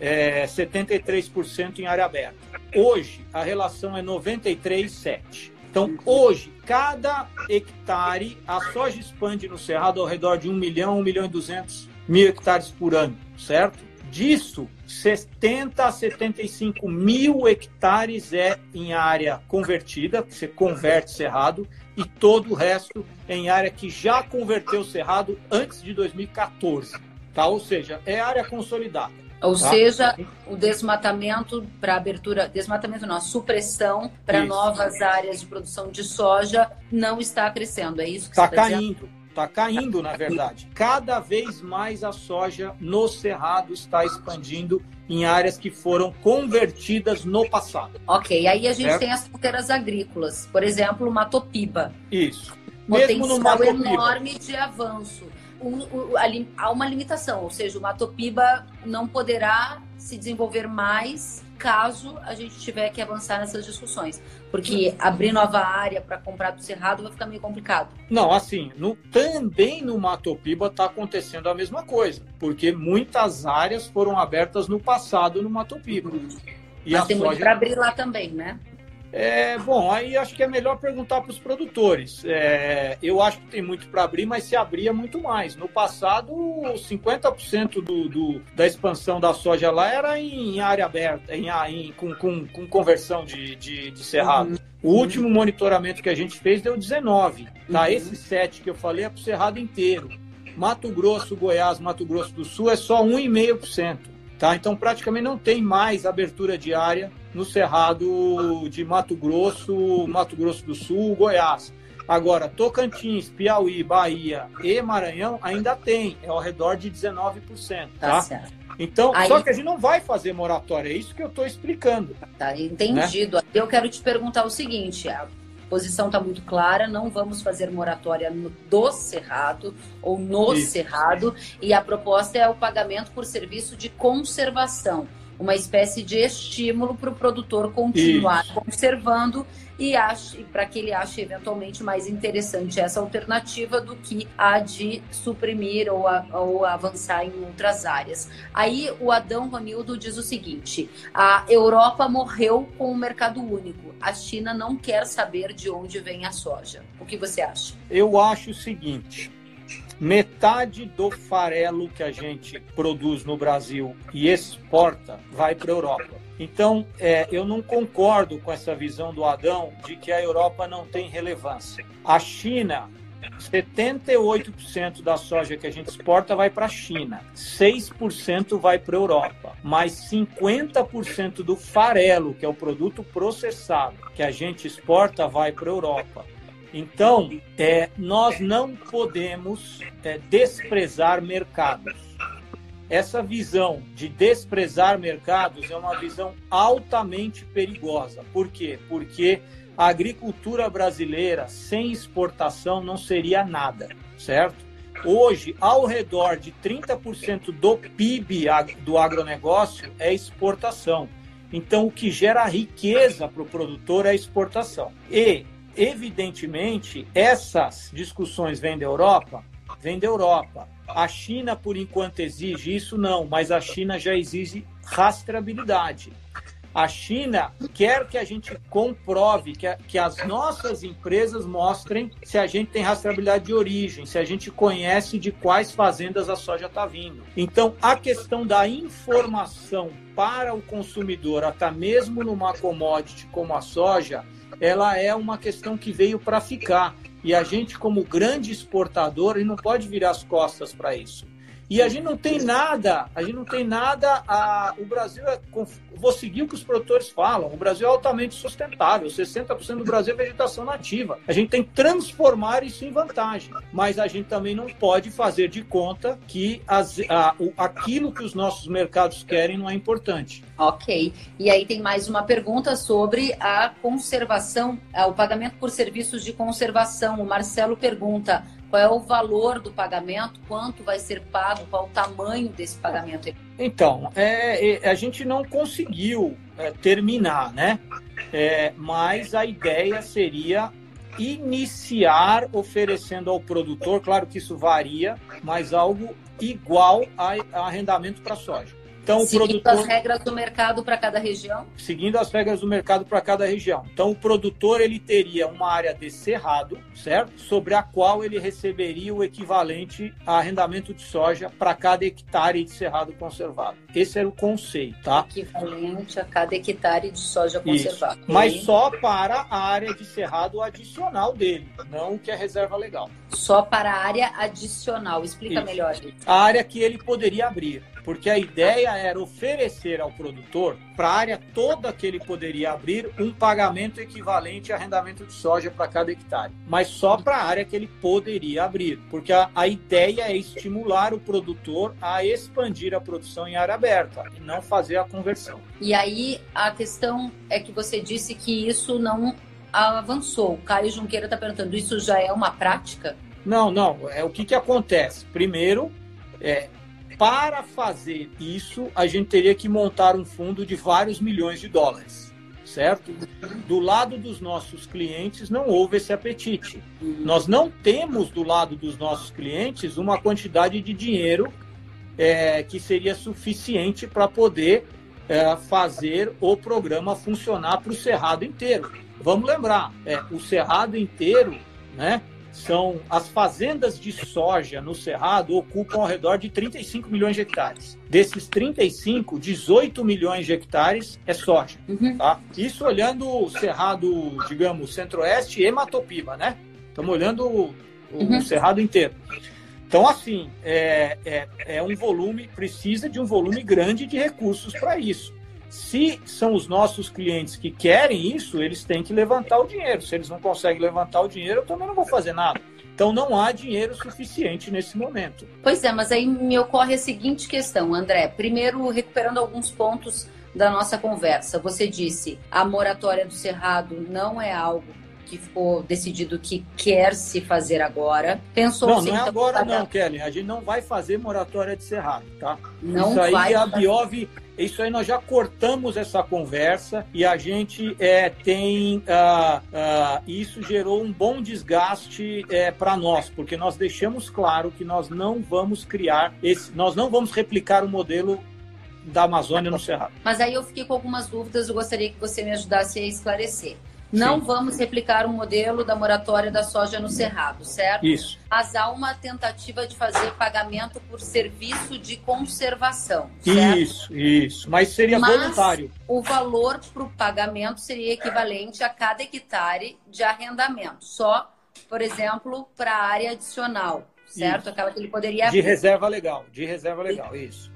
é, 73% em área aberta. Hoje, a relação é 93,7%. Então, hoje, cada hectare, a soja expande no Cerrado ao redor de 1 milhão, 1 milhão e 200 mil hectares por ano, certo? Disso, 70 a 75 mil hectares é em área convertida, você converte cerrado, e todo o resto em área que já converteu cerrado antes de 2014. Tá? Ou seja, é área consolidada. Ou tá? seja, o desmatamento para abertura, desmatamento não, a supressão para novas áreas de produção de soja não está crescendo, é isso que está caindo. Está caindo, na verdade. Cada vez mais a soja no Cerrado está expandindo em áreas que foram convertidas no passado. Ok, aí a gente certo? tem as fronteiras agrícolas, por exemplo, Matopiba. Isso. Potencial enorme de avanço um, há uma limitação, ou seja, o Matopiba não poderá se desenvolver mais caso a gente tiver que avançar nessas discussões. Porque abrir nova área para comprar do Cerrado vai ficar meio complicado. Não, assim, no, também no Matopiba está acontecendo a mesma coisa, porque muitas áreas foram abertas no passado no Matopiba. E Mas tem soja... muito para abrir lá também, né? É, bom, aí acho que é melhor perguntar para os produtores. É, eu acho que tem muito para abrir, mas se abria muito mais. No passado, 50% do, do, da expansão da soja lá era em área aberta, em, em com, com, com, conversão de, de, de cerrado. Uhum. O último monitoramento que a gente fez deu 19. Tá? Uhum. Esse 7 que eu falei é para o cerrado inteiro. Mato Grosso, Goiás, Mato Grosso do Sul é só 1,5%. Tá? Então, praticamente não tem mais abertura de área no Cerrado de Mato Grosso, Mato Grosso do Sul, Goiás. Agora, Tocantins, Piauí, Bahia e Maranhão ainda tem, é ao redor de 19%. Tá? tá então, Aí... só que a gente não vai fazer moratória, é isso que eu estou explicando. Tá entendido. Né? Eu quero te perguntar o seguinte: posição está muito clara, não vamos fazer moratória no, do Cerrado ou no isso. Cerrado, e a proposta é o pagamento por serviço de conservação uma espécie de estímulo para o produtor continuar Isso. conservando e para que ele ache eventualmente mais interessante essa alternativa do que a de suprimir ou, a, ou avançar em outras áreas. Aí o Adão Ronildo diz o seguinte: a Europa morreu com o mercado único. A China não quer saber de onde vem a soja. O que você acha? Eu acho o seguinte metade do farelo que a gente produz no Brasil e exporta vai para a Europa. Então, é, eu não concordo com essa visão do Adão de que a Europa não tem relevância. A China 78% da soja que a gente exporta vai para a China, 6% vai para a Europa, mas 50% do farelo, que é o produto processado que a gente exporta, vai para a Europa. Então, é, nós não podemos é, desprezar mercados. Essa visão de desprezar mercados é uma visão altamente perigosa. Por quê? Porque a agricultura brasileira sem exportação não seria nada, certo? Hoje, ao redor de 30% do PIB do agronegócio é exportação. Então, o que gera riqueza para o produtor é exportação. E Evidentemente, essas discussões vêm da Europa? Vêm da Europa. A China, por enquanto, exige isso? Não, mas a China já exige rastreabilidade. A China quer que a gente comprove, que, a, que as nossas empresas mostrem se a gente tem rastreabilidade de origem, se a gente conhece de quais fazendas a soja está vindo. Então, a questão da informação para o consumidor, até mesmo numa commodity como a soja, ela é uma questão que veio para ficar. E a gente, como grande exportador, não pode virar as costas para isso. E a gente não tem nada, a gente não tem nada. A, o Brasil é. Vou seguir o que os produtores falam. O Brasil é altamente sustentável. 60% do Brasil é vegetação nativa. A gente tem que transformar isso em vantagem. Mas a gente também não pode fazer de conta que as, a, o, aquilo que os nossos mercados querem não é importante. Ok. E aí tem mais uma pergunta sobre a conservação, o pagamento por serviços de conservação. O Marcelo pergunta: qual é o valor do pagamento, quanto vai ser pago, qual o tamanho desse pagamento. Então, é, é, a gente não conseguiu é, terminar, né? É, mas a ideia seria iniciar oferecendo ao produtor, claro que isso varia, mas algo igual a, a arrendamento para soja. Então, seguindo produtor... as regras do mercado para cada região? Seguindo as regras do mercado para cada região. Então, o produtor ele teria uma área de cerrado, certo? Sobre a qual ele receberia o equivalente a arrendamento de soja para cada hectare de cerrado conservado. Esse era o conceito, tá? Equivalente a cada hectare de soja conservado. Mas só para a área de cerrado adicional dele, não o que é reserva legal. Só para a área adicional. Explica isso. melhor. A área que ele poderia abrir porque a ideia era oferecer ao produtor, para a área toda que ele poderia abrir, um pagamento equivalente a arrendamento de soja para cada hectare, mas só para a área que ele poderia abrir, porque a, a, ideia é estimular o produtor a expandir a produção em área aberta e não fazer a conversão. E aí a questão é que você disse que isso não avançou. O Caio Junqueira está perguntando, isso já é uma prática? Não, não. É o que, que acontece. Primeiro, é, para fazer isso, a gente teria que montar um fundo de vários milhões de dólares, certo? Do lado dos nossos clientes não houve esse apetite. Nós não temos do lado dos nossos clientes uma quantidade de dinheiro é, que seria suficiente para poder é, fazer o programa funcionar para o cerrado inteiro. Vamos lembrar, é, o cerrado inteiro, né? São as fazendas de soja no Cerrado ocupam ao redor de 35 milhões de hectares. Desses 35, 18 milhões de hectares é soja. Uhum. Tá? Isso olhando o Cerrado, digamos, Centro-Oeste e Matopiba, né? Estamos olhando o, uhum. o Cerrado inteiro. Então, assim, é, é, é um volume, precisa de um volume grande de recursos para isso. Se são os nossos clientes que querem isso, eles têm que levantar o dinheiro. Se eles não conseguem levantar o dinheiro, eu também não vou fazer nada. Então não há dinheiro suficiente nesse momento. Pois é, mas aí me ocorre a seguinte questão, André. Primeiro, recuperando alguns pontos da nossa conversa. Você disse a moratória do Cerrado não é algo que ficou decidido que quer se fazer agora. Pensou Não, não é agora não, Kelly. A gente não vai fazer moratória de cerrado, tá? Não isso aí vai a Biov, isso aí nós já cortamos essa conversa e a gente é, tem uh, uh, isso gerou um bom desgaste é, para nós, porque nós deixamos claro que nós não vamos criar esse, nós não vamos replicar o modelo da Amazônia no Cerrado. Mas aí eu fiquei com algumas dúvidas, eu gostaria que você me ajudasse a esclarecer. Não Sim. vamos replicar o modelo da moratória da soja no Cerrado, certo? Isso. Mas há uma tentativa de fazer pagamento por serviço de conservação. Certo? Isso, isso. Mas seria Mas voluntário. O valor para o pagamento seria equivalente a cada hectare de arrendamento. Só, por exemplo, para a área adicional, certo? Isso. Aquela que ele poderia. De reserva legal, de reserva legal, isso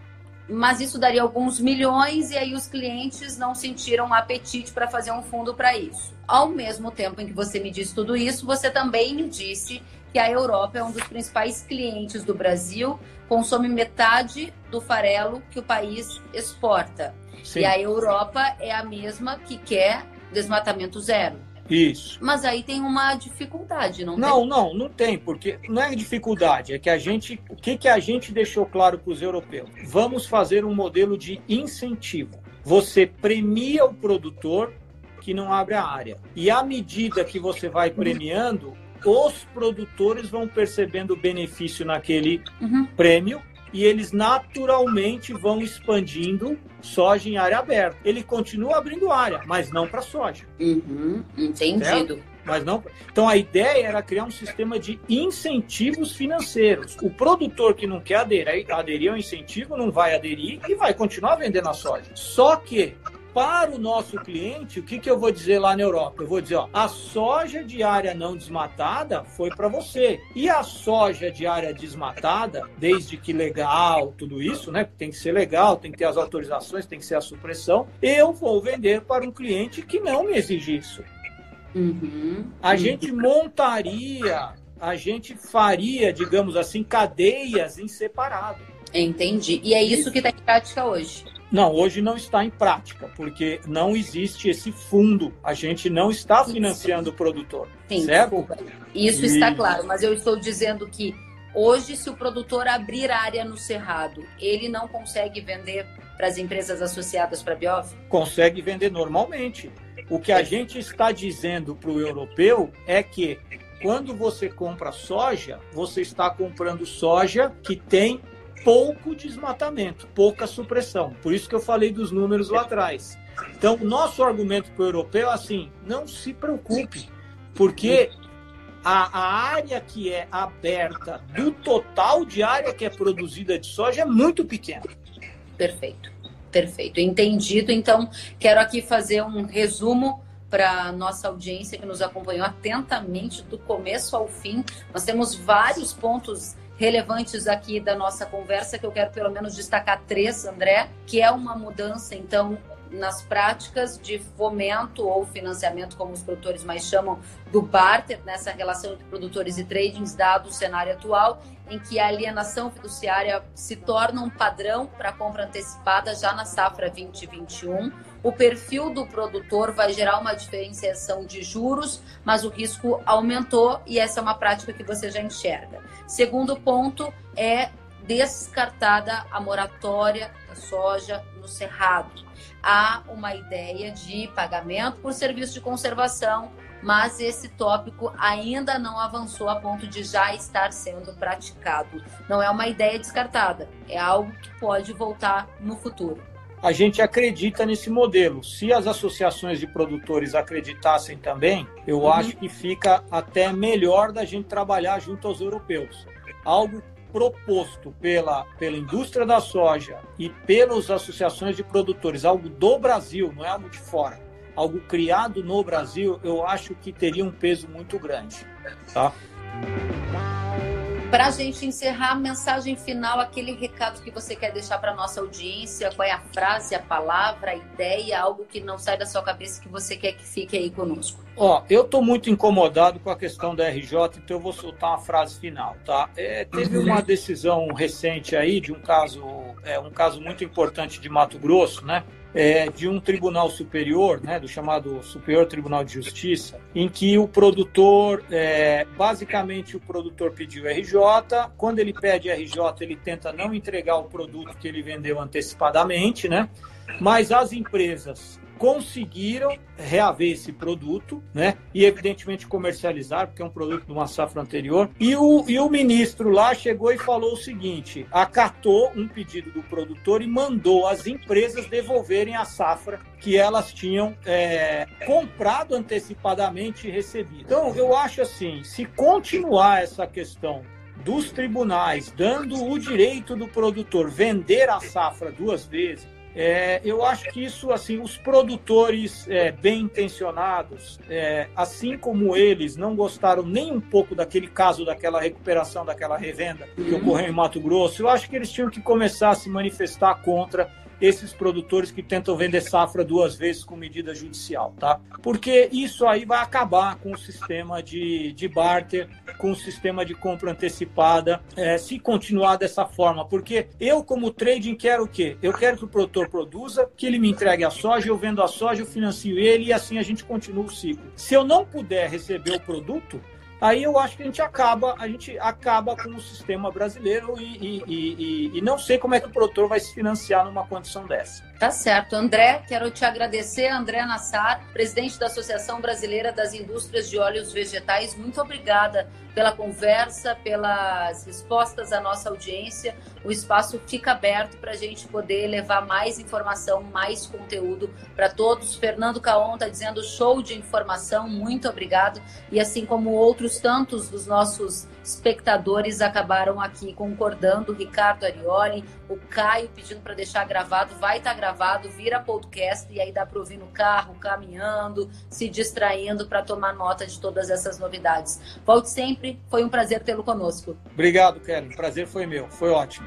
mas isso daria alguns milhões e aí os clientes não sentiram apetite para fazer um fundo para isso. Ao mesmo tempo em que você me disse tudo isso, você também me disse que a Europa é um dos principais clientes do Brasil, consome metade do farelo que o país exporta. Sim. E a Europa é a mesma que quer desmatamento zero. Isso. Mas aí tem uma dificuldade, não, não tem? Não, não, tem, porque não é dificuldade, é que a gente, o que, que a gente deixou claro para os europeus? Vamos fazer um modelo de incentivo. Você premia o produtor que não abre a área. E à medida que você vai premiando, os produtores vão percebendo o benefício naquele uhum. prêmio e eles naturalmente vão expandindo soja em área aberta. Ele continua abrindo área, mas não para soja. Uhum, entendido. Certo? Mas não. Então a ideia era criar um sistema de incentivos financeiros. O produtor que não quer aderir, aderir ao incentivo não vai aderir e vai continuar vendendo a soja. Só que para o nosso cliente, o que, que eu vou dizer lá na Europa? Eu vou dizer, ó, a soja de área não desmatada foi para você. E a soja de área desmatada, desde que legal, tudo isso, né? Tem que ser legal, tem que ter as autorizações, tem que ser a supressão. Eu vou vender para um cliente que não me exige isso. Uhum. A gente montaria, a gente faria, digamos assim, cadeias em separado. Entendi. E é isso que está em prática hoje. Não, hoje não está em prática, porque não existe esse fundo. A gente não está financiando o produtor. Sim, certo? Desculpa. Isso e... está claro, mas eu estou dizendo que hoje, se o produtor abrir área no Cerrado, ele não consegue vender para as empresas associadas para a Biof? Consegue vender normalmente. O que a gente está dizendo para o europeu é que quando você compra soja, você está comprando soja que tem pouco desmatamento, pouca supressão. Por isso que eu falei dos números lá atrás. Então, nosso argumento para o europeu é assim: não se preocupe, porque a, a, área que é aberta do total de área que é produzida de soja é muito pequena. Perfeito, perfeito. Entendido. Então, quero aqui fazer um resumo para nossa audiência que nos acompanhou atentamente do começo ao fim. Nós temos vários pontos relevantes aqui da nossa conversa, que eu quero pelo menos destacar três, André, que é uma mudança, então, nas práticas de fomento ou financiamento, como os produtores mais chamam, do barter, nessa relação entre produtores e tradings, dado o cenário atual, em que a alienação fiduciária se torna um padrão para compra antecipada já na safra 2021 o perfil do produtor vai gerar uma diferenciação de juros, mas o risco aumentou e essa é uma prática que você já enxerga. Segundo ponto é descartada a moratória da soja no cerrado. Há uma ideia de pagamento por serviço de conservação, mas esse tópico ainda não avançou a ponto de já estar sendo praticado. Não é uma ideia descartada, é algo que pode voltar no futuro a gente acredita nesse modelo. Se as associações de produtores acreditassem também, eu uhum. acho que fica até melhor da gente trabalhar junto aos europeus. Algo proposto pela, pela indústria da soja e pelas associações de produtores, algo do Brasil, não é algo de fora, algo criado no Brasil, eu acho que teria um peso muito grande. Tá? Para a gente encerrar, a mensagem final, aquele recado que você quer deixar para nossa audiência, qual é a frase, a palavra, a ideia, algo que não sai da sua cabeça que você quer que fique aí conosco? Ó, eu estou muito incomodado com a questão da RJ, então eu vou soltar uma frase final, tá? É, teve uma decisão recente aí de um caso, é, um caso muito importante de Mato Grosso, né? É, de um tribunal superior, né, do chamado Superior Tribunal de Justiça, em que o produtor, é, basicamente o produtor pediu RJ, quando ele pede RJ, ele tenta não entregar o produto que ele vendeu antecipadamente, né? Mas as empresas conseguiram reaver esse produto, né? E evidentemente comercializar, porque é um produto de uma safra anterior. E o, e o ministro lá chegou e falou o seguinte: acatou um pedido do produtor e mandou as empresas devolverem a safra que elas tinham é, comprado antecipadamente e recebido. Então, eu acho assim: se continuar essa questão dos tribunais dando o direito do produtor vender a safra duas vezes, é, eu acho que isso, assim, os produtores é, bem intencionados, é, assim como eles não gostaram nem um pouco daquele caso, daquela recuperação, daquela revenda que ocorreu em Mato Grosso, eu acho que eles tinham que começar a se manifestar contra esses produtores que tentam vender safra duas vezes com medida judicial, tá? Porque isso aí vai acabar com o sistema de, de barter, com o sistema de compra antecipada, é, se continuar dessa forma. Porque eu, como trading, quero o quê? Eu quero que o produtor produza, que ele me entregue a soja, eu vendo a soja, eu financio ele e assim a gente continua o ciclo. Se eu não puder receber o produto, aí eu acho que a gente acaba, a gente acaba com o sistema brasileiro e, e, e, e, não sei como é que o produtor vai se financiar numa condição dessa. Tá certo. André, quero te agradecer, André Nassar, presidente da Associação Brasileira das Indústrias de Óleos Vegetais. Muito obrigada pela conversa, pelas respostas à nossa audiência. O espaço fica aberto para a gente poder levar mais informação, mais conteúdo para todos. Fernando Caon está dizendo show de informação, muito obrigado. E assim como outros tantos dos nossos espectadores acabaram aqui concordando, Ricardo Arioli, o Caio pedindo para deixar gravado, vai estar tá gravado, vira podcast e aí dá para ouvir no carro, caminhando, se distraindo para tomar nota de todas essas novidades. Volte sempre. Foi um prazer tê-lo conosco. Obrigado. O prazer foi meu. Foi ótimo.